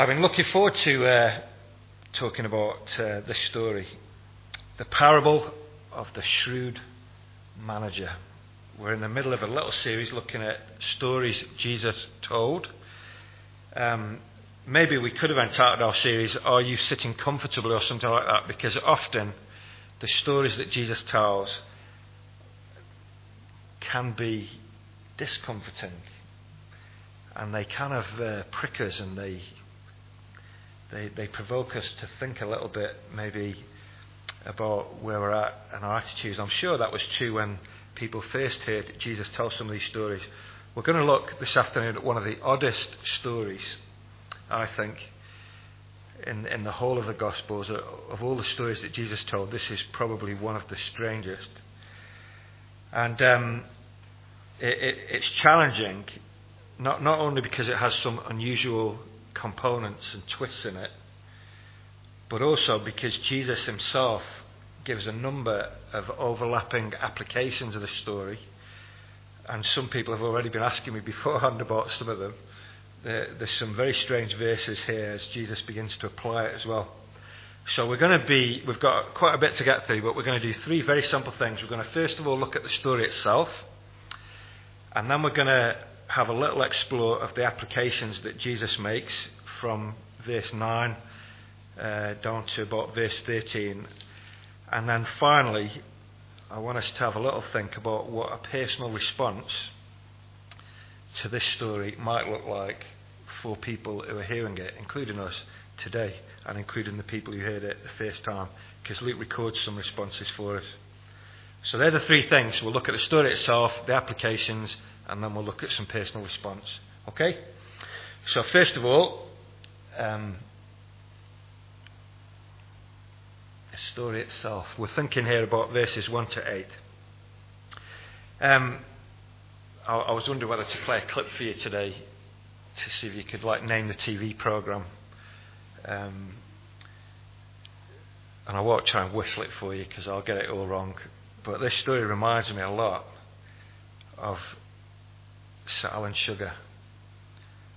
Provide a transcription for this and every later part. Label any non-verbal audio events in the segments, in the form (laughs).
I've been looking forward to uh, talking about uh, this story the parable of the shrewd manager. We're in the middle of a little series looking at stories Jesus told. Um, maybe we could have entitled our series, Are You Sitting Comfortably, or something like that, because often the stories that Jesus tells can be discomforting and they kind of uh, prick us and they they, they provoke us to think a little bit, maybe, about where we're at and our attitudes. I'm sure that was true when people first heard Jesus tell some of these stories. We're going to look this afternoon at one of the oddest stories, I think, in, in the whole of the Gospels. Of all the stories that Jesus told, this is probably one of the strangest. And um, it, it, it's challenging, not, not only because it has some unusual components and twists in it, but also because Jesus himself gives a number of overlapping applications of the story. And some people have already been asking me beforehand (laughs) about some of them. there's some very strange verses here as Jesus begins to apply it as well. So we're going to be, we've got quite a bit to get through, but we're going to do three very simple things. We're going to first of all look at the story itself, and then we're going to have a little explore of the applications that Jesus makes from verse 9 uh, down to about verse 13. And then finally, I want us to have a little think about what a personal response to this story might look like for people who are hearing it, including us today, and including the people who heard it the first time, because Luke records some responses for us. So they're the three things. We'll look at the story itself, the applications, and then we'll look at some personal response. Okay? So, first of all, um, the story itself. We're thinking here about verses 1 to 8. Um, I, I, was wondering whether to play a clip for you today to see if you could like name the TV program. Um, and I won't try and whistle it for you because I'll get it all wrong. But this story reminds me a lot of Sir Alan Sugar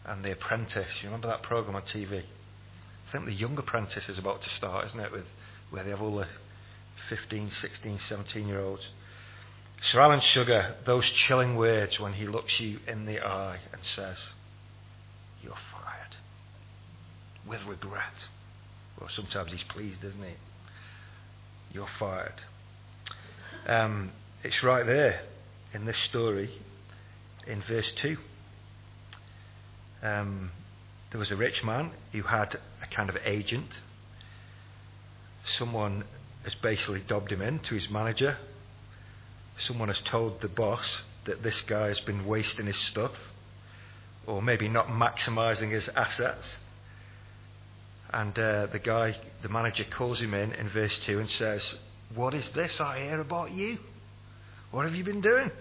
and The Apprentice. You remember that program on TV? I think The Young Apprentice is about to start, isn't it? With where they have all the 15, 16, 17 year olds. Sir Alan Sugar, those chilling words when he looks you in the eye and says, You're fired. With regret. Well, sometimes he's pleased, isn't he? You're fired. Um, it's right there in this story in verse 2. Um, there was a rich man who had a kind of agent. Someone has basically dobbed him in to his manager. Someone has told the boss that this guy has been wasting his stuff, or maybe not maximizing his assets. And uh, the guy, the manager, calls him in in verse 2 and says, What is this I hear about you? What have you been doing?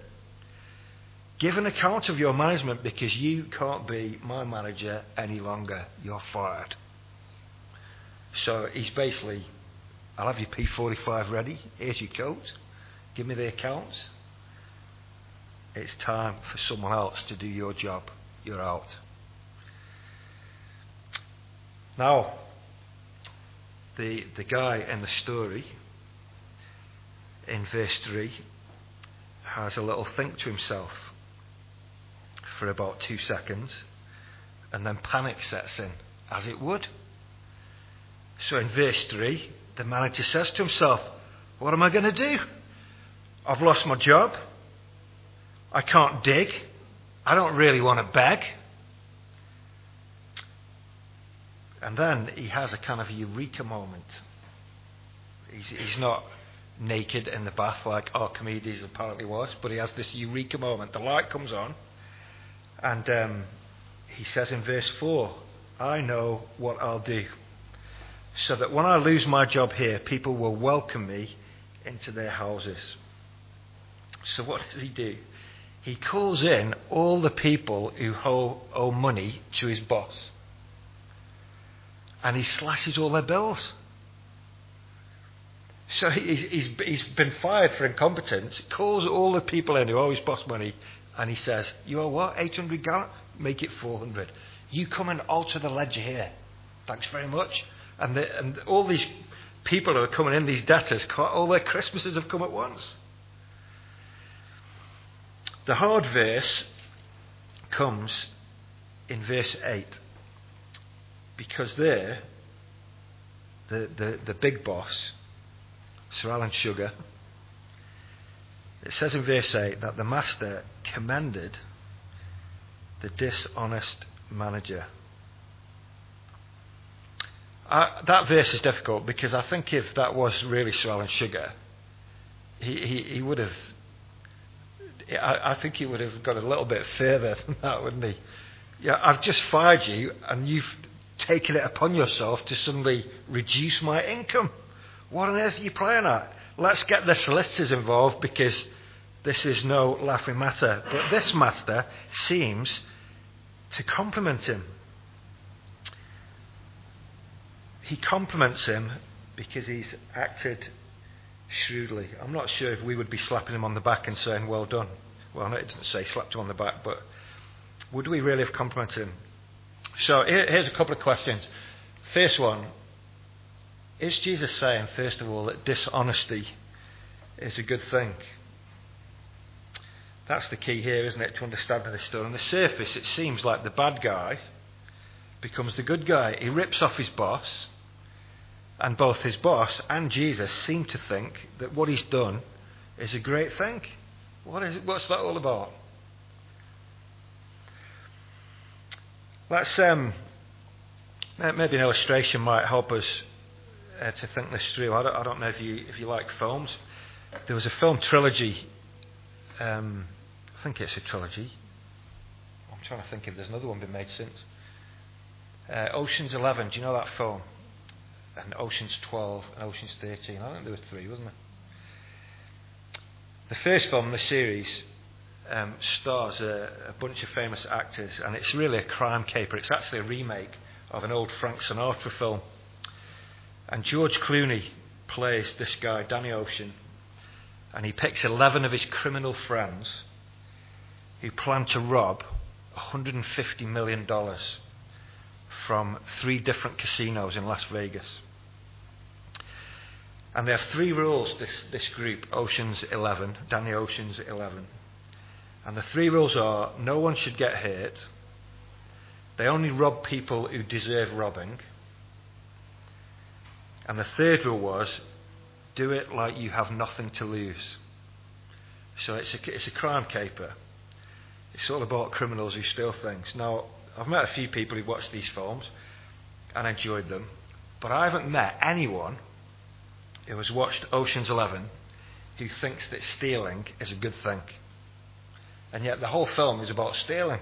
Give an account of your management because you can't be my manager any longer. You're fired. So he's basically, I'll have your P45 ready. Here's your coat. Give me the accounts. It's time for someone else to do your job. You're out. Now, the, the guy in the story, in verse 3, has a little think to himself for about two seconds, and then panic sets in, as it would. So in verse 3, the manager says to himself, What am I going to do? I've lost my job. I can't dig. I don't really want to beg. And then he has a kind of eureka moment. He's, he's not naked in the bath like Archimedes apparently was, but he has this eureka moment. The light comes on, and um, he says in verse 4 I know what I'll do. So that when I lose my job here, people will welcome me into their houses. So what does he do? He calls in all the people who owe, owe money to his boss. And he slashes all their bills. So he's, he's, he's been fired for incompetence, He calls all the people in who owe his boss money, and he says, You owe what? 800 gallons? Make it 400. You come and alter the ledger here. Thanks very much. And, the, and all these people who are coming in, these debtors, all their Christmases have come at once. The hard verse comes in verse 8 because there, the, the, the big boss, Sir Alan Sugar, it says in verse 8 that the master commended the dishonest manager. I, that verse is difficult because I think if that was really Sir Alan Sugar, he, he, he would have. I, I think he would have got a little bit further (laughs) than that, wouldn't he? Yeah, I've just fired you, and you've taken it upon yourself to suddenly reduce my income. What on earth are you playing at? Let's get the solicitors involved because this is no laughing matter. But this master seems to compliment him. He compliments him because he's acted shrewdly. I'm not sure if we would be slapping him on the back and saying, Well done. Well, no, it doesn't say slapped him on the back, but would we really have complimented him? So here's a couple of questions. First one Is Jesus saying, first of all, that dishonesty is a good thing? That's the key here, isn't it, to understanding this story. On the surface, it seems like the bad guy becomes the good guy. He rips off his boss, and both his boss and Jesus seem to think that what he's done is a great thing. What is? What's that all about? Let's um, maybe an illustration might help us uh, to think this through. I don't, I don't, know if you if you like films. There was a film trilogy. Um, I think it's a trilogy. I'm trying to think if there's another one been made since. Uh, Ocean's Eleven. Do you know that film? And Ocean's Twelve and Ocean's Thirteen. I think there were three, wasn't there? The first film in the series um, stars a, a, bunch of famous actors, and it's really a crime caper. It's actually a remake of an old Frank Sinatra film. And George Clooney plays this guy, Danny Ocean, and he picks 11 of his criminal friends who plan to rob $150 million from three different casinos in Las Vegas. And they have three rules, this, this group, Ocean's 11, Danny Ocean's 11. And the three rules are no one should get hurt. They only rob people who deserve robbing. And the third rule was do it like you have nothing to lose. So it's a, it's a crime caper. It's all about criminals who steal things. Now, I've met a few people who watched these films and enjoyed them, but I haven't met anyone who has watched Ocean's Eleven who thinks that stealing is a good thing. And yet the whole film is about stealing.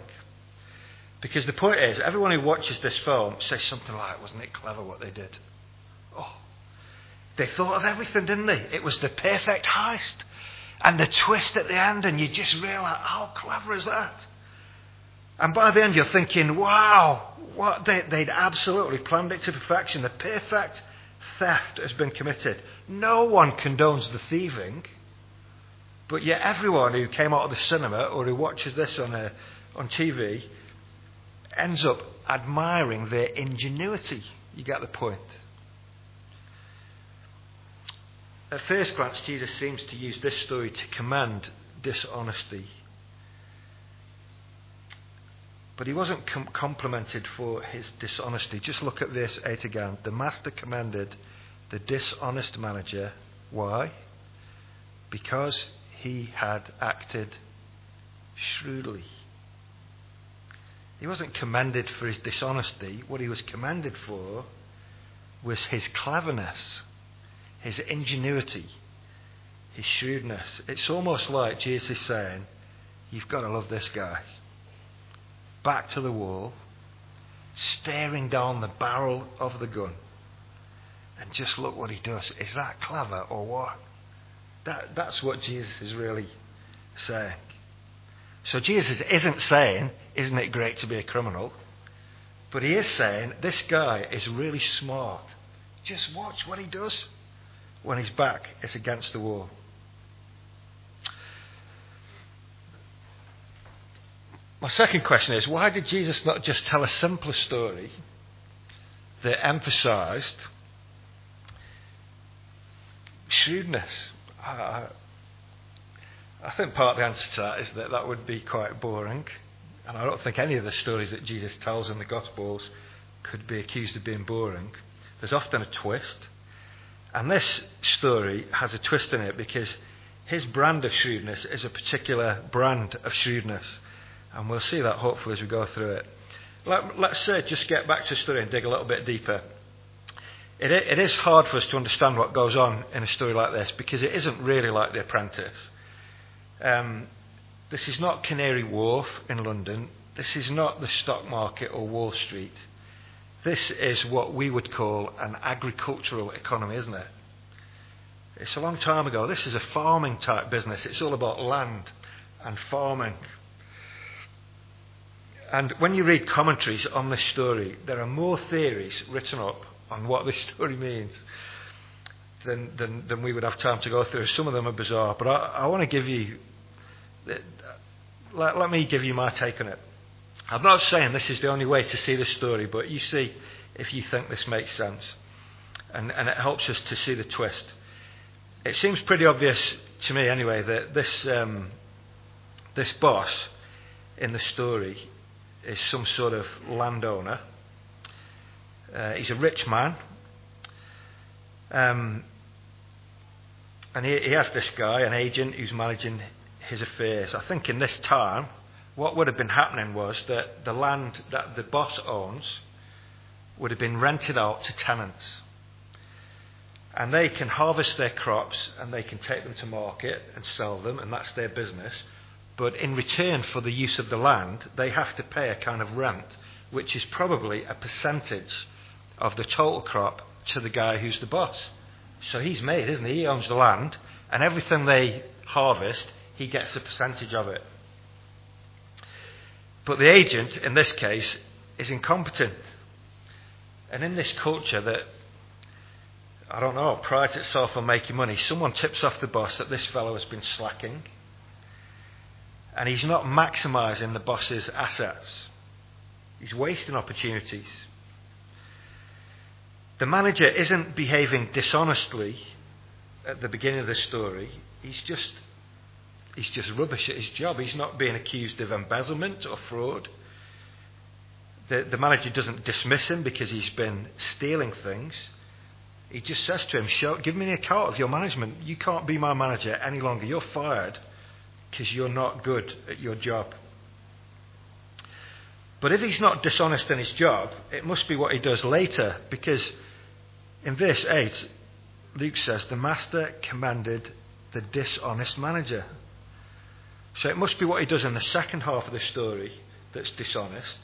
Because the point is, everyone who watches this film says something like, wasn't it clever what they did? They thought of everything, didn't they? It was the perfect heist. And the twist at the end, and you just realise, how clever is that? And by the end, you're thinking, wow, what they, they'd absolutely planned it to perfection. The perfect theft has been committed. No one condones the thieving. But yet, everyone who came out of the cinema or who watches this on, a, on TV ends up admiring their ingenuity. You get the point. At first glance, Jesus seems to use this story to command dishonesty. But he wasn't com- complimented for his dishonesty. Just look at verse 8 again. The master commanded the dishonest manager. Why? Because he had acted shrewdly. He wasn't commended for his dishonesty. What he was commended for was his cleverness, his ingenuity, his shrewdness. It's almost like Jesus is saying, You've got to love this guy. Back to the wall, staring down the barrel of the gun. And just look what he does. Is that clever or what? That, that's what Jesus is really saying. So Jesus isn't saying, Isn't it great to be a criminal? But he is saying, This guy is really smart. Just watch what he does when his back is against the wall. My second question is why did Jesus not just tell a simpler story that emphasized shrewdness. I, I think part of the answer to that is that that would be quite boring. And I don't think any of the stories that Jesus tells in the Gospels could be accused of being boring. There's often a twist. And this story has a twist in it because his brand of shrewdness is a particular brand of shrewdness. And we'll see that hopefully as we go through it. Let, us uh, just get back to the story and dig a little bit deeper. It, it is hard for us to understand what goes on in a story like this because it isn't really like The Apprentice. Um, this is not Canary Wharf in London. This is not the stock market or Wall Street. This is what we would call an agricultural economy, isn't it? It's a long time ago. This is a farming type business. It's all about land and farming. And when you read commentaries on this story, there are more theories written up on what this (laughs) story means than, than, than we would have time to go through. Some of them are bizarre, but I, I want to give you, let, let me give you my take on it. I'm not saying this is the only way to see the story, but you see if you think this makes sense. And, and it helps us to see the twist. It seems pretty obvious to me, anyway, that this, um, this boss in the story is some sort of landowner. Uh, he's a rich man. Um, and he, he has this guy, an agent, who's managing his affairs. I think in this time, what would have been happening was that the land that the boss owns would have been rented out to tenants. And they can harvest their crops and they can take them to market and sell them, and that's their business. But in return for the use of the land, they have to pay a kind of rent, which is probably a percentage of the total crop to the guy who's the boss. So he's made, isn't he? He owns the land, and everything they harvest, he gets a percentage of it. But the agent, in this case, is incompetent. And in this culture that, I don't know, prides itself on making money, someone tips off the boss that this fellow has been slacking and he's not maximizing the boss's assets. He's wasting opportunities. The manager isn't behaving dishonestly at the beginning of the story. He's just he's just rubbish at his job. He's not being accused of embezzlement or fraud. The, the manager doesn't dismiss him because he's been stealing things. He just says to him, Show, Give me an account of your management. You can't be my manager any longer. You're fired because you're not good at your job. But if he's not dishonest in his job, it must be what he does later because in verse 8, Luke says, The master commanded the dishonest manager. So it must be what he does in the second half of the story that's dishonest.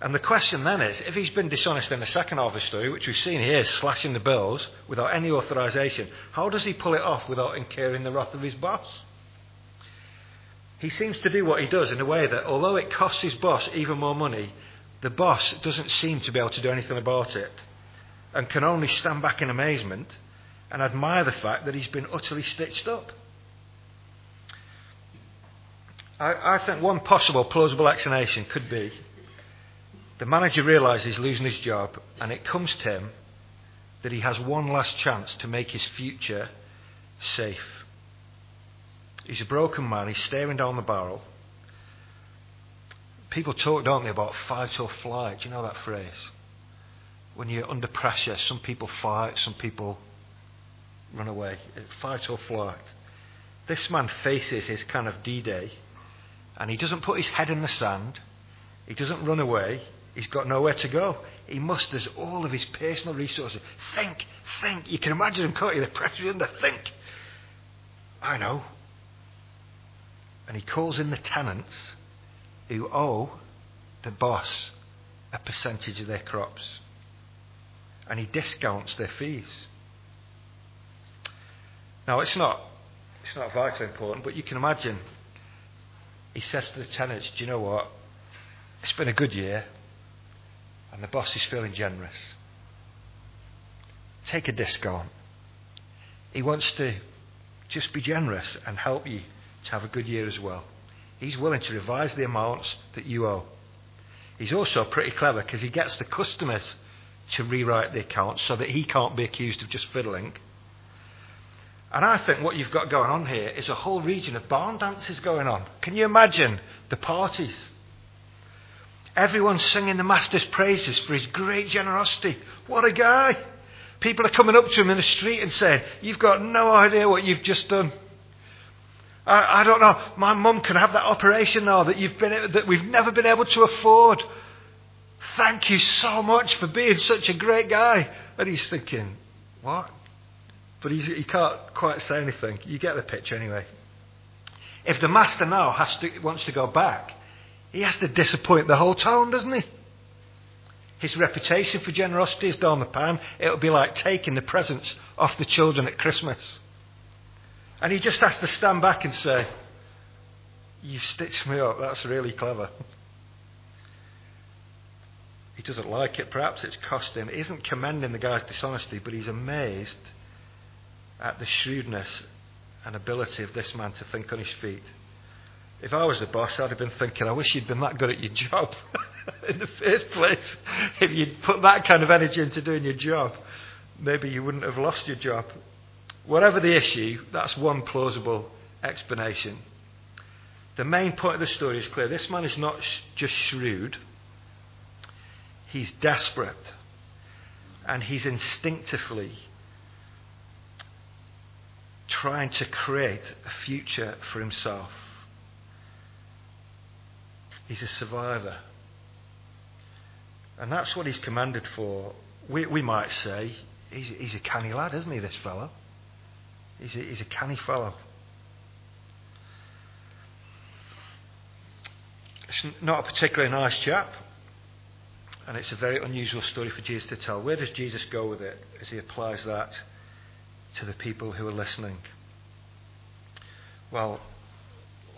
And the question then is if he's been dishonest in the second half of the story, which we've seen here, slashing the bills without any authorization, how does he pull it off without incurring the wrath of his boss? He seems to do what he does in a way that, although it costs his boss even more money, the boss doesn't seem to be able to do anything about it and can only stand back in amazement and admire the fact that he's been utterly stitched up. I, I think one possible plausible explanation could be the manager realizes he's losing his job and it comes to him that he has one last chance to make his future safe. He's a broken man. He's staring down the barrel. People talk, don't they, about fight or flight. Do you know that phrase? When you're under pressure, some people fight, some people run away. Fight or flight. This man faces his kind of D Day, and he doesn't put his head in the sand. He doesn't run away. He's got nowhere to go. He musters all of his personal resources. Think, think. You can imagine him, can't? The pressure under. Think. I know. And he calls in the tenants who owe the boss a percentage of their crops. And he discounts their fees. Now, it's not, it's not vitally important, but you can imagine he says to the tenants, Do you know what? It's been a good year, and the boss is feeling generous. Take a discount. He wants to just be generous and help you to have a good year as well. He's willing to revise the amounts that you owe. He's also pretty clever because he gets the customers to rewrite the account so that he can't be accused of just fiddling. And I think what you've got going on here is a whole region of barn dances going on. Can you imagine the parties? Everyone's singing the Master's praises for his great generosity. What a guy! People are coming up to him in the street and saying, You've got no idea what you've just done. I, I don't know. My mum can have that operation now that, you've been, that we've never been able to afford. Thank you so much for being such a great guy. And he's thinking, What? But he, can't quite say anything. You get the picture anyway. If the master now has to, wants to go back, he has to disappoint the whole town, doesn't he? His reputation for generosity is down the pan. It'll be like taking the presents off the children at Christmas. And he just has to stand back and say, You've stitched me up. That's really clever. He doesn't like it. Perhaps it's cost him. He isn't commending the guy's dishonesty, but he's amazed at the shrewdness and ability of this man to think on his feet. If I was the boss, I'd have been thinking, I wish you'd been that good at your job (laughs) in the first place. If you'd put that kind of energy into doing your job, maybe you wouldn't have lost your job. Whatever the issue, that's one plausible explanation. The main point of the story is clear. This man is not sh- just shrewd, he's desperate. And he's instinctively trying to create a future for himself. He's a survivor. And that's what he's commanded for. We, we might say, he's, he's a canny lad, isn't he, this fellow? He's a, he's a canny fellow. It's not a particularly nice chap. And it's a very unusual story for Jesus to tell. Where does Jesus go with it as he applies that to the people who are listening? Well,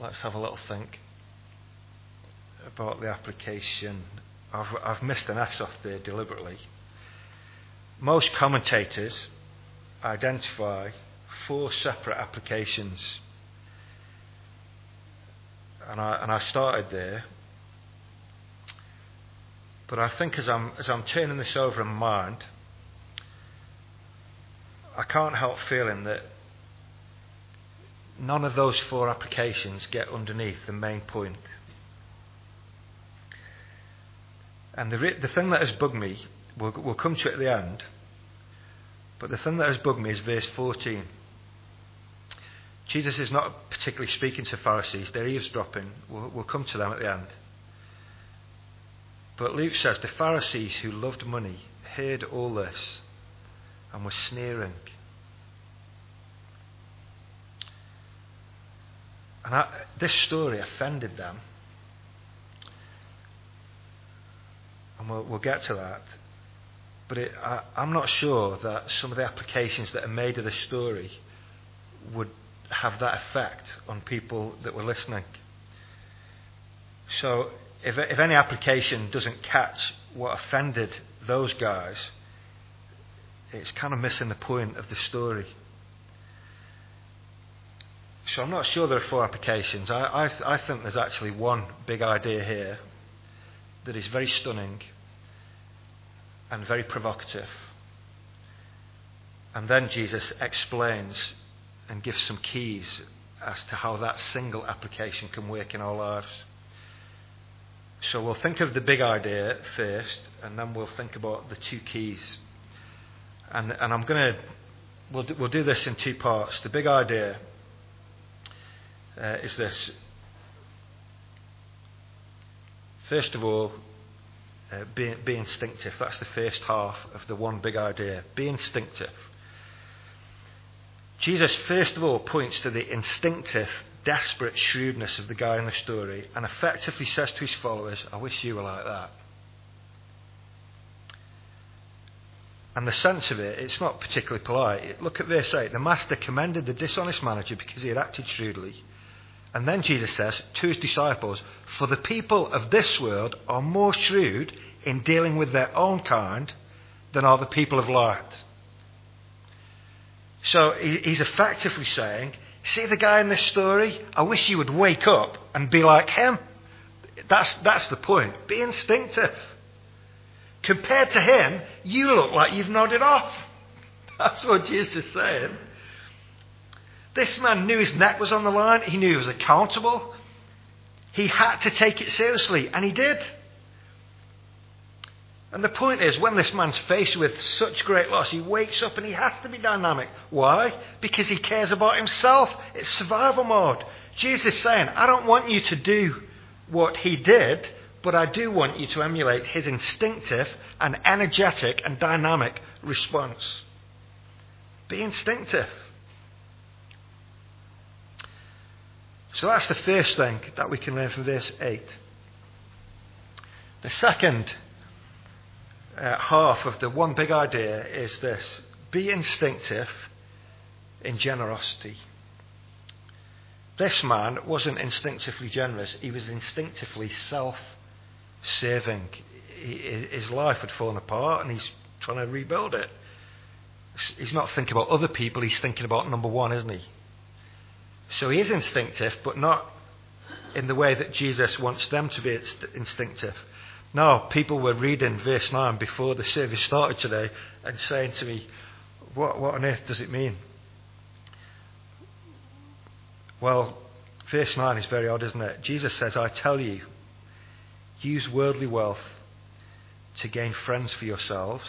let's have a little think about the application. I've, I've missed an S off there deliberately. Most commentators identify four separate applications. And I, and I started there. But I think as I'm, as I'm turning this over in mind, I can't help feeling that none of those four applications get underneath the main point. And the, the thing that has bugged me, we'll, we'll come to it at the end, but the thing that has bugged me is verse 14. Jesus is not particularly speaking to Pharisees, they're eavesdropping. We'll, we'll come to them at the end. But Luke says the Pharisees who loved money heard all this and were sneering. And I, this story offended them. And we'll, we'll get to that. But it, I, I'm not sure that some of the applications that are made of this story would have that effect on people that were listening. So, if, if any application doesn't catch what offended those guys, it's kind of missing the point of the story. So I'm not sure there are four applications. I, I, I think there's actually one big idea here that is very stunning and very provocative. And then Jesus explains and gives some keys as to how that single application can work in our lives. So we'll think of the big idea first, and then we'll think about the two keys. And, and I'm going to, we'll do, we'll do this in two parts. The big idea uh, is this. First of all, uh, be, be instinctive. That's the first half of the one big idea. Be instinctive. Jesus, first of all, points to the instinctive, desperate shrewdness of the guy in the story and effectively says to his followers, I wish you were like that. And the sense of it, it's not particularly polite. Look at verse 8. The master commended the dishonest manager because he had acted shrewdly. And then Jesus says to his disciples, For the people of this world are more shrewd in dealing with their own kind than are the people of light. So he's effectively saying, See the guy in this story? I wish you would wake up and be like him. That's, that's the point. Be instinctive. Compared to him, you look like you've nodded off. (laughs) That's what Jesus is saying. This man knew his neck was on the line. He knew he was accountable. He had to take it seriously, and he did. And the point is, when this man's faced with such great loss, he wakes up and he has to be dynamic. Why? Because he cares about himself. It's survival mode. Jesus is saying, I don't want you to do what he did, but I do want you to emulate his instinctive and energetic and dynamic response. Be instinctive. So that's the first thing that we can learn from verse 8. The second uh, half of the one big idea is this be instinctive in generosity. This man wasn't instinctively generous, he was instinctively self serving. His life had fallen apart and he's trying to rebuild it. He's not thinking about other people, he's thinking about number one, isn't he? So he is instinctive, but not in the way that Jesus wants them to be instinctive. Now, people were reading verse 9 before the service started today and saying to me, What, what on earth does it mean? Well, verse 9 is very odd, isn't it? Jesus says, I tell you, use worldly wealth to gain friends for yourselves,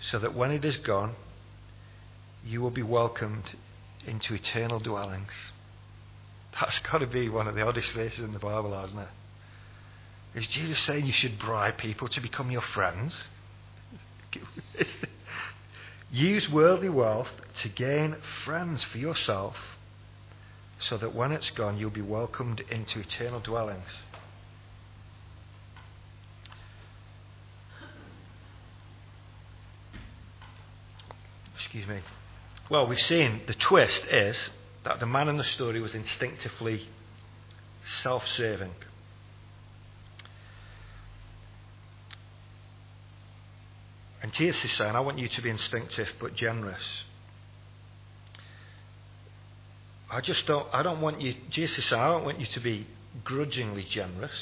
so that when it is gone, you will be welcomed into eternal dwellings. That's got to be one of the oddest verses in the Bible, hasn't it? Is Jesus saying you should bribe people to become your friends? (laughs) Use worldly wealth to gain friends for yourself so that when it's gone, you'll be welcomed into eternal dwellings. Excuse me. Well, we've seen the twist is that the man in the story was instinctively self serving. And Jesus is saying, I want you to be instinctive but generous. I just don't, I don't want you, Jesus is saying, I don't want you to be grudgingly generous.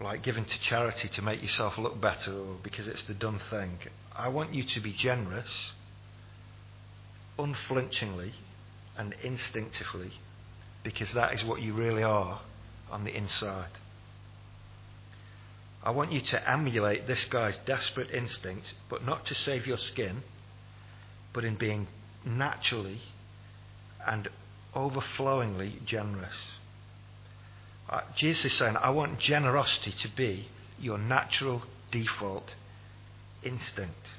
Like giving to charity to make yourself look better or because it's the done thing. I want you to be generous, unflinchingly and instinctively, because that is what you really are on the inside. I want you to emulate this guy's desperate instinct, but not to save your skin, but in being naturally and overflowingly generous. Uh, Jesus is saying, I want generosity to be your natural default instinct.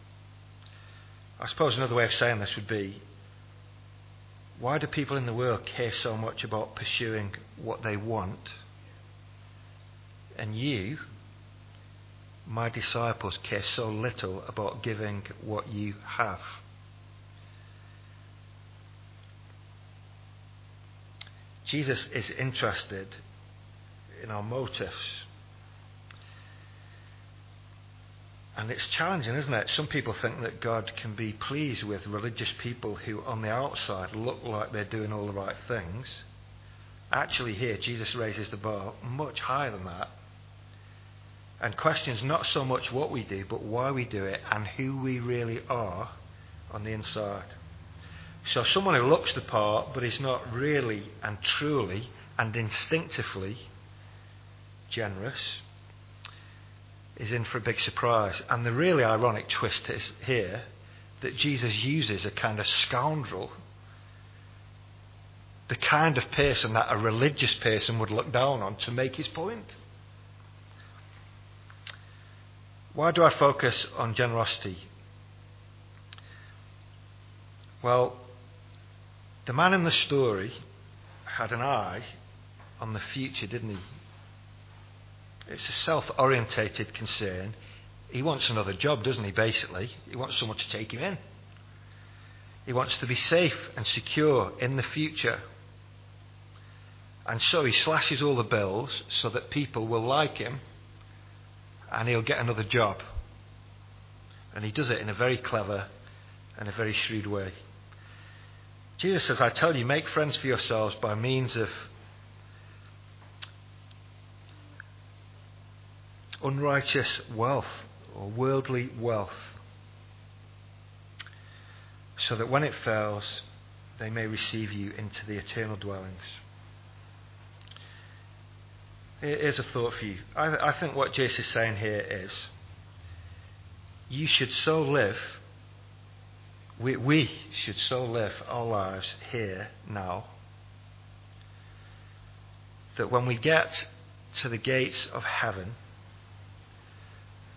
I suppose another way of saying this would be why do people in the world care so much about pursuing what they want? And you, my disciples care so little about giving what you have. Jesus is interested in our motives. And it's challenging, isn't it? Some people think that God can be pleased with religious people who, on the outside, look like they're doing all the right things. Actually, here, Jesus raises the bar much higher than that and questions not so much what we do, but why we do it and who we really are on the inside. So, someone who looks the part but is not really and truly and instinctively generous is in for a big surprise. And the really ironic twist is here that Jesus uses a kind of scoundrel, the kind of person that a religious person would look down on to make his point. Why do I focus on generosity? Well, the man in the story had an eye on the future, didn't he? It's a self orientated concern. He wants another job, doesn't he, basically? He wants someone to take him in. He wants to be safe and secure in the future. And so he slashes all the bills so that people will like him and he'll get another job. And he does it in a very clever and a very shrewd way. Jesus says, I tell you, make friends for yourselves by means of unrighteous wealth or worldly wealth, so that when it fails, they may receive you into the eternal dwellings. Here's a thought for you. I, I think what Jesus is saying here is you should so live, we, we should so live our lives here now, that when we get to the gates of heaven,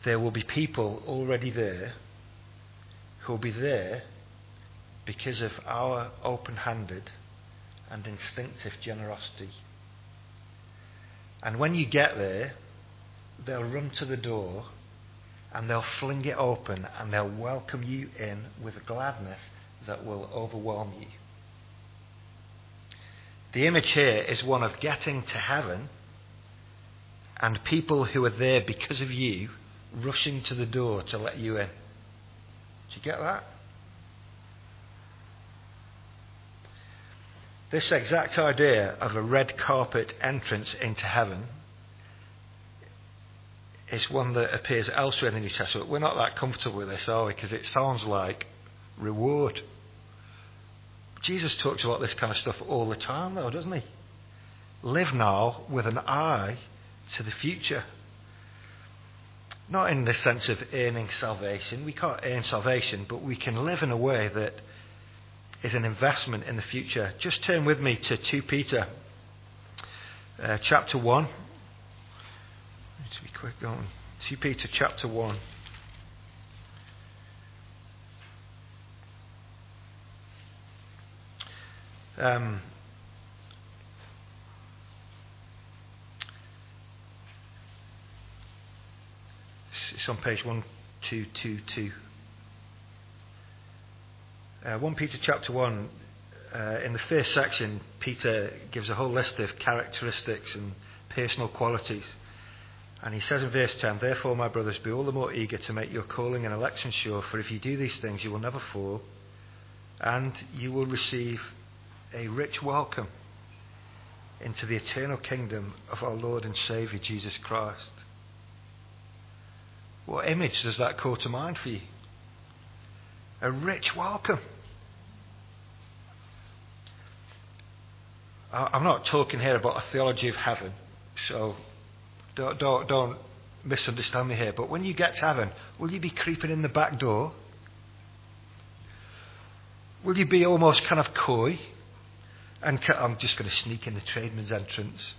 there will be people already there who will be there because of our open handed and instinctive generosity. And when you get there, they'll run to the door and they'll fling it open and they'll welcome you in with a gladness that will overwhelm you. The image here is one of getting to heaven and people who are there because of you rushing to the door to let you in. Do you get that? This exact idea of a red carpet entrance into heaven is one that appears elsewhere in the New Testament. We're not that comfortable with this, are we? Because it sounds like reward. Jesus talks about this kind of stuff all the time, though, doesn't he? Live now with an eye to the future. Not in the sense of earning salvation. We can't earn salvation, but we can live in a way that is an investment in the future. Just turn with me to 2 Peter uh, chapter 1. Need to be quick going. 2 Peter chapter 1. Um, it's on page 1222. Uh, 1 Peter chapter 1, uh, in the first section, Peter gives a whole list of characteristics and personal qualities. And he says in verse 10, Therefore, my brothers, be all the more eager to make your calling and election sure, for if you do these things, you will never fall, and you will receive a rich welcome into the eternal kingdom of our Lord and Saviour, Jesus Christ. What image does that call to mind for you? A rich welcome. I'm not talking here about a theology of heaven, so don't, don't, don't misunderstand me here. But when you get to heaven, will you be creeping in the back door? Will you be almost kind of coy? And I'm just going to sneak in the tradesman's entrance.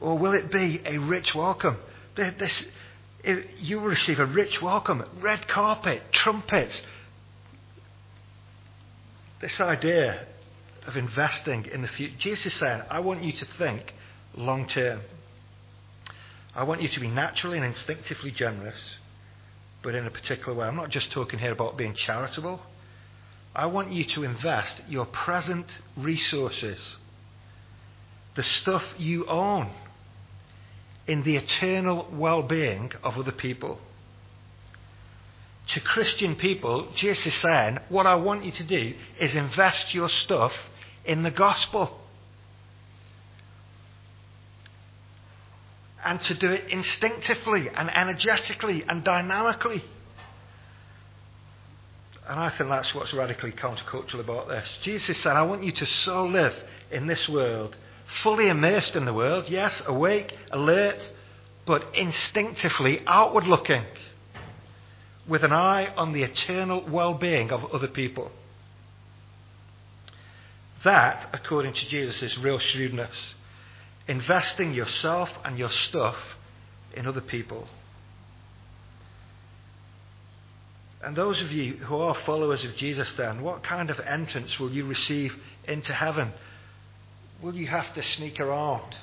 Or will it be a rich welcome? This, you will receive a rich welcome, red carpet, trumpets. This idea of investing in the future. Jesus is saying, I want you to think long term. I want you to be naturally and instinctively generous, but in a particular way. I'm not just talking here about being charitable. I want you to invest your present resources, the stuff you own, in the eternal well being of other people. To Christian people, Jesus is saying, What I want you to do is invest your stuff in the gospel. And to do it instinctively and energetically and dynamically. And I think that's what's radically countercultural about this. Jesus said, I want you to so live in this world, fully immersed in the world, yes, awake, alert, but instinctively outward looking, with an eye on the eternal well being of other people. That, according to Jesus, is real shrewdness. Investing yourself and your stuff in other people. And those of you who are followers of Jesus, then, what kind of entrance will you receive into heaven? Will you have to sneak around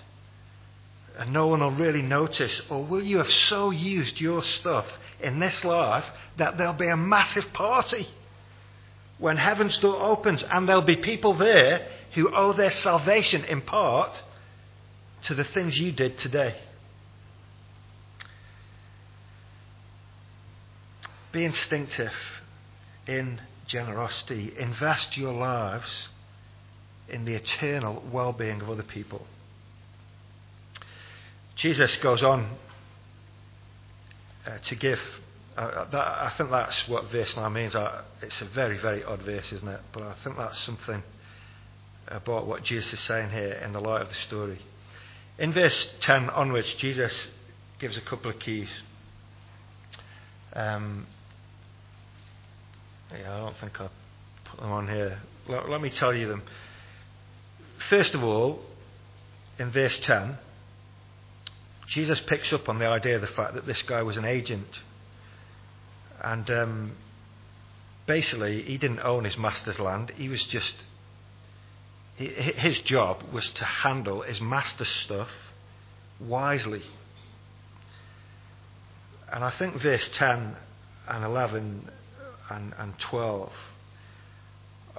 and no one will really notice? Or will you have so used your stuff in this life that there'll be a massive party? when heaven's door opens and there'll be people there who owe their salvation in part to the things you did today. Be instinctive in generosity. Invest your lives in the eternal well being of other people. Jesus goes on uh, to give. Uh, that, I think that's what verse 9 means. It's a very, very odd verse, isn't it? But I think that's something about what Jesus is saying here in the light of the story. In verse 10 onwards, Jesus gives a couple of keys. Um, yeah, I don't think I'll put them on here. Let me tell you them. First of all, in verse 10, Jesus picks up on the idea of the fact that this guy was an agent. And um, basically, he didn't own his master's land. He was just. His job was to handle his master's stuff wisely. And I think verse 10 and 11 and, and 12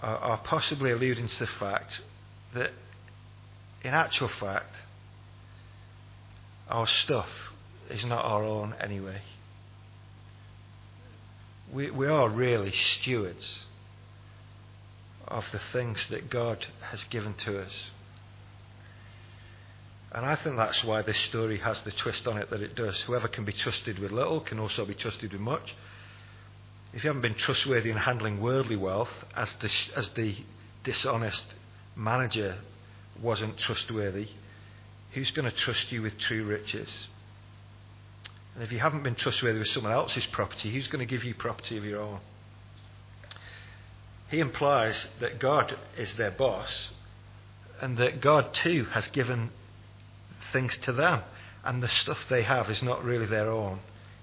are, are possibly alluding to the fact that, in actual fact, our stuff is not our own anyway. We, we are really stewards of the things that God has given to us. And I think that's why this story has the twist on it that it does. Whoever can be trusted with little can also be trusted with much. If you haven't been trustworthy in handling worldly wealth, as the, as the dishonest manager wasn't trustworthy, Who's going to trust you with true riches? And if you haven't been trustworthy with someone else's property, who's going to give you property of your own? He implies that God is their boss and that God too has given things to them. And the stuff they have is not really their own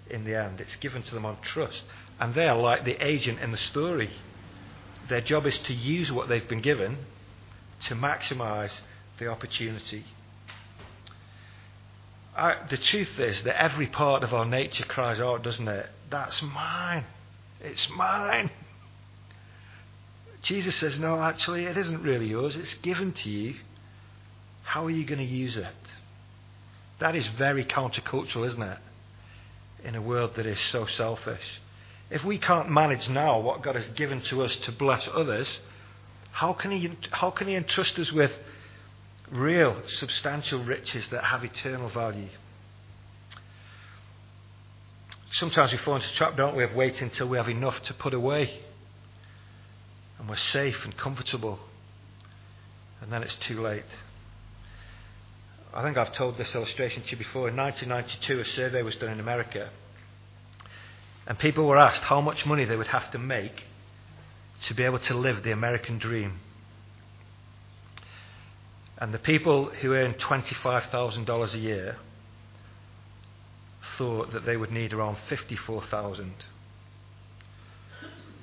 in the end. It's given to them on trust. And they are like the agent in the story. Their job is to use what they've been given to maximize the opportunity I, the truth is that every part of our nature cries out, doesn't it? That's mine. It's mine. Jesus says, no, actually, it isn't really yours. It's given to you. How are you going to use it? That is very countercultural, isn't it? In a world that is so selfish. If we can't manage now what God has given to us to bless others, how can He, how can he entrust us with real, substantial riches that have eternal value. Sometimes we fall into trap, don't we, of waiting until we have enough to put away. And we're safe and comfortable. And then it's too late. I think I've told this illustration to you before. In 1992, a survey was done in America. And people were asked how much money they would have to make to be able to live the American dream. And the people who earn $25,000 a year thought that they would need around 54,000.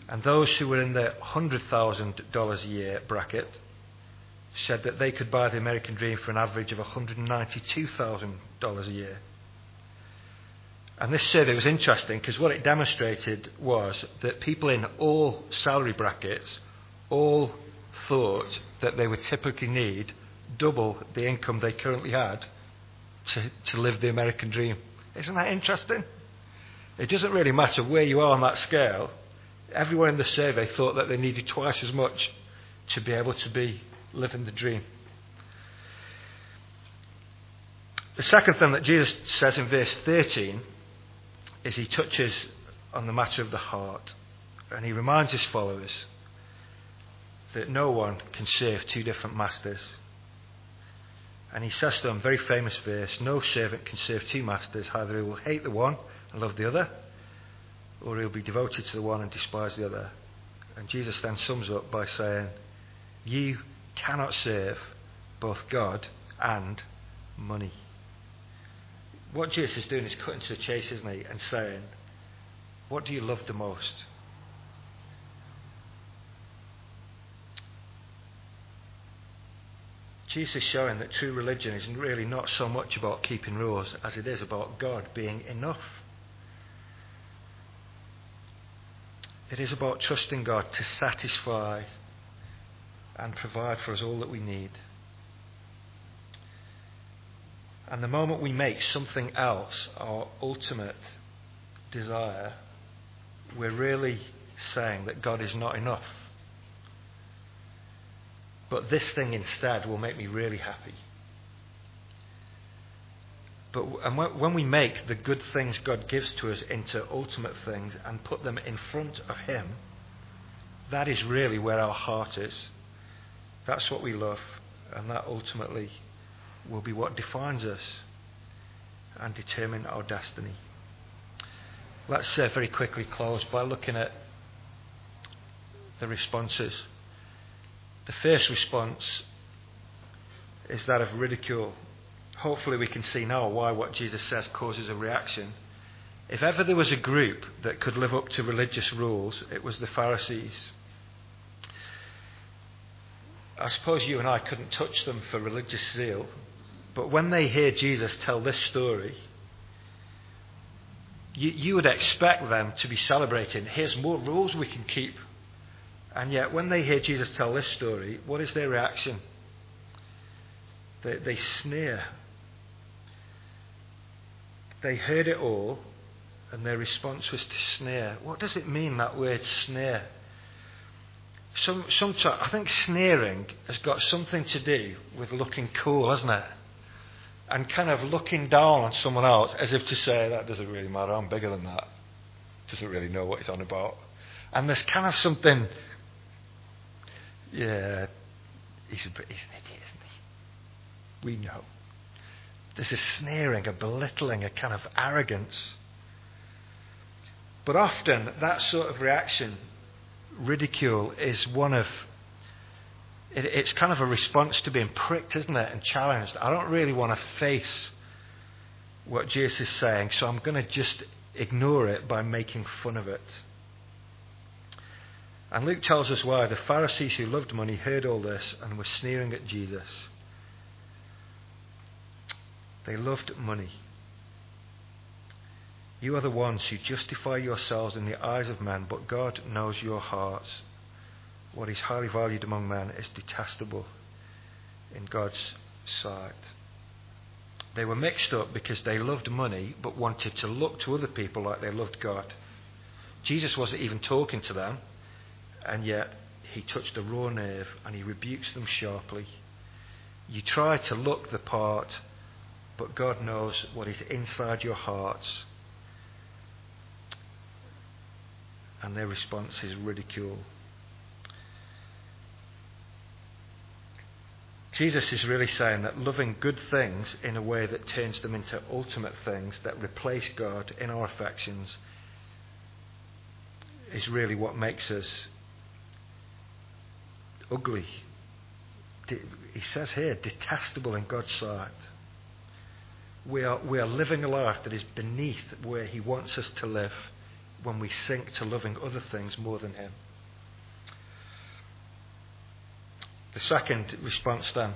And those who were in the $100,000 a year bracket said that they could buy the American dream for an average of $192,000 a year. And this survey was interesting because what it demonstrated was that people in all salary brackets all thought that they would typically need double the income they currently had to, to live the American dream. Isn't that interesting? It doesn't really matter where you are on that scale. Everyone in the survey thought that they needed twice as much to be able to be living the dream. The second thing that Jesus says in verse 13 is he touches on the matter of the heart. And he reminds his followers that no one can serve two different masters. And he says to them, very famous verse, no servant can serve two masters. Either he will hate the one and love the other, or he'll be devoted to the one and despise the other. And Jesus then sums up by saying, You cannot serve both God and money. What Jesus is doing is cutting to the chase, isn't he? And saying, What do you love the most? Jesus is showing that true religion is really not so much about keeping rules as it is about God being enough. It is about trusting God to satisfy and provide for us all that we need. And the moment we make something else our ultimate desire, we're really saying that God is not enough. But this thing instead will make me really happy. But and when we make the good things God gives to us into ultimate things and put them in front of Him, that is really where our heart is. That's what we love, and that ultimately will be what defines us and determine our destiny. Let's uh, very quickly close by looking at the responses. The first response is that of ridicule. Hopefully, we can see now why what Jesus says causes a reaction. If ever there was a group that could live up to religious rules, it was the Pharisees. I suppose you and I couldn't touch them for religious zeal, but when they hear Jesus tell this story, you, you would expect them to be celebrating. Here's more rules we can keep. And yet, when they hear Jesus tell this story, what is their reaction? They, they sneer. They heard it all, and their response was to sneer. What does it mean, that word sneer? Some, some, I think sneering has got something to do with looking cool, hasn't it? And kind of looking down on someone else as if to say, that doesn't really matter, I'm bigger than that. Doesn't really know what he's on about. And there's kind of something, yeah, he's, a, he's an idiot, isn't he? We know. There's a sneering, a belittling, a kind of arrogance. But often that sort of reaction ridicule is one of it, it's kind of a response to being pricked, isn't it, and challenged. I don't really want to face what Jesus is saying, so I'm going to just ignore it by making fun of it. And Luke tells us why. The Pharisees who loved money heard all this and were sneering at Jesus. They loved money. You are the ones who justify yourselves in the eyes of men, but God knows your hearts. What is highly valued among men is detestable in God's sight. They were mixed up because they loved money but wanted to look to other people like they loved God. Jesus wasn't even talking to them, and yet he touched a raw nerve and he rebukes them sharply. You try to look the part, but God knows what is inside your hearts. and their response is ridicule. Jesus is really saying that loving good things in a way that turns them into ultimate things that replace God in our affections is really what makes us ugly. He says here, detestable in God's sight. We are, we are living a life that is beneath where He wants us to live when we sink to loving other things more than Him. The second response, then,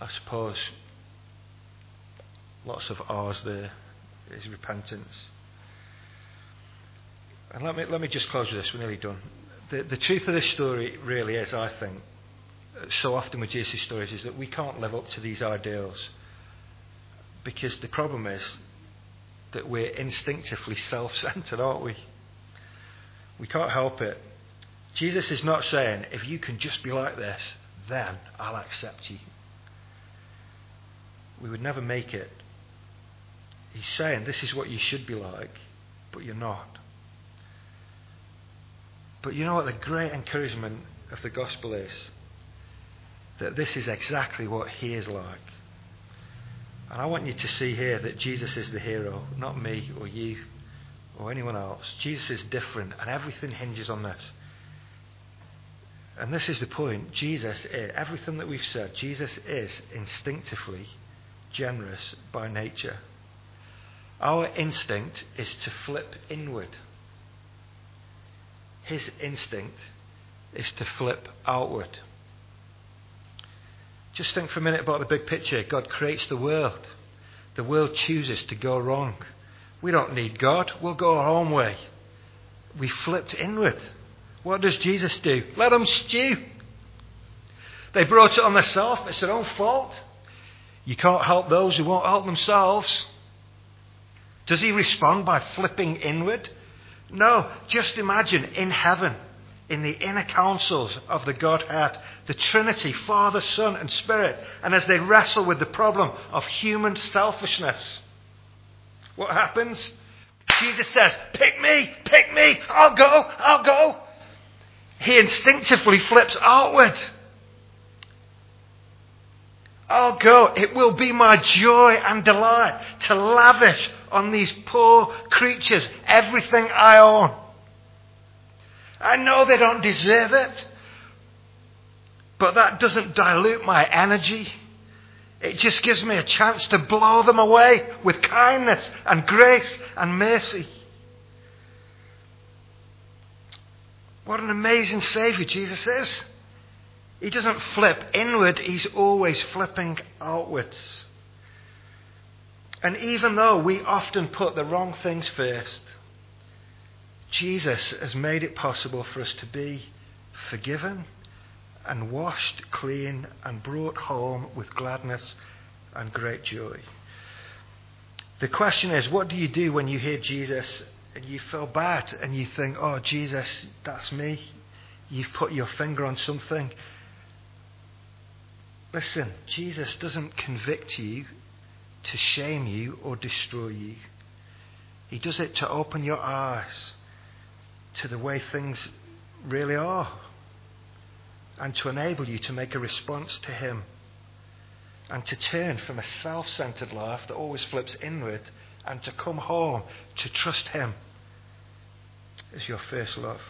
I suppose, lots of R's there, is repentance. And let me, let me just close with this, we're nearly done. The, the truth of this story really is, I think, so often with Jesus' stories, is that we can't live up to these ideals. Because the problem is that we're instinctively self centered, aren't we? We can't help it. Jesus is not saying, if you can just be like this, then I'll accept you. We would never make it. He's saying, this is what you should be like, but you're not. But you know what the great encouragement of the gospel is? That this is exactly what he is like. And I want you to see here that Jesus is the hero, not me or you or anyone else. Jesus is different, and everything hinges on this. And this is the point. Jesus is, everything that we've said, Jesus is instinctively generous by nature. Our instinct is to flip inward. His instinct is to flip outward. Just think for a minute about the big picture. God creates the world. The world chooses to go wrong. We don't need God. We'll go our own way. We flipped inward. What does Jesus do? Let them stew. They brought it on themselves. It's their own fault. You can't help those who won't help themselves. Does he respond by flipping inward? No. Just imagine in heaven in the inner councils of the Godhead, the Trinity, Father, Son, and Spirit, and as they wrestle with the problem of human selfishness, what happens? Jesus says, Pick me, pick me, I'll go, I'll go. He instinctively flips outward. I'll go. It will be my joy and delight to lavish on these poor creatures everything I own. I know they don't deserve it, but that doesn't dilute my energy. It just gives me a chance to blow them away with kindness and grace and mercy. What an amazing Savior Jesus is. He doesn't flip inward, he's always flipping outwards. And even though we often put the wrong things first, Jesus has made it possible for us to be forgiven and washed clean and brought home with gladness and great joy. The question is, what do you do when you hear Jesus and you feel bad and you think, oh, Jesus, that's me? You've put your finger on something. Listen, Jesus doesn't convict you to shame you or destroy you. He does it to open your eyes to the way things really are and to enable you to make a response to Him and to turn from a self centered life that always flips inward and to come home to trust Him as your first love.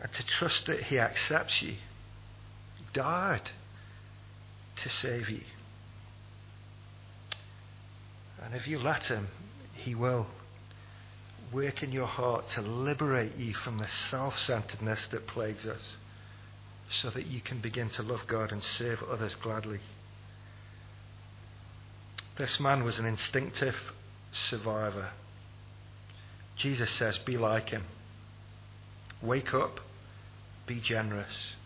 And to trust that He accepts you. Died to save you. And if you let Him, He will work in your heart to liberate you from the self centeredness that plagues us so that you can begin to love God and serve others gladly. This man was an instinctive survivor. Jesus says, Be like him. Wake up, be generous,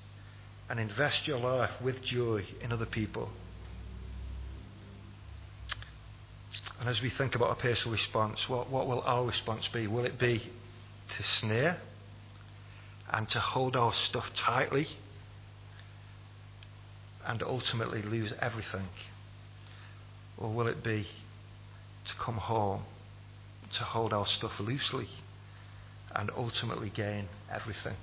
and invest your life with joy in other people. And as we think about a personal response, what, what will our response be? Will it be to sneer and to hold our stuff tightly and ultimately lose everything? Or will it be to come home, to hold our stuff loosely and ultimately gain everything?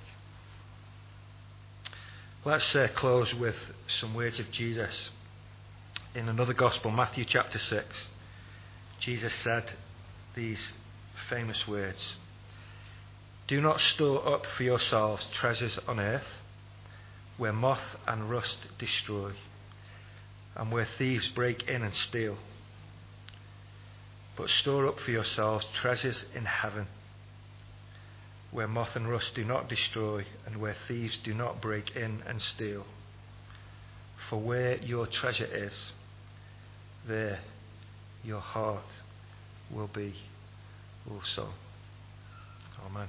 Let's uh, close with some words of Jesus in another gospel, Matthew chapter 6. Jesus said these famous words Do not store up for yourselves treasures on earth, where moth and rust destroy, and where thieves break in and steal. But store up for yourselves treasures in heaven, where moth and rust do not destroy, and where thieves do not break in and steal. For where your treasure is, there your heart will be also. Amen.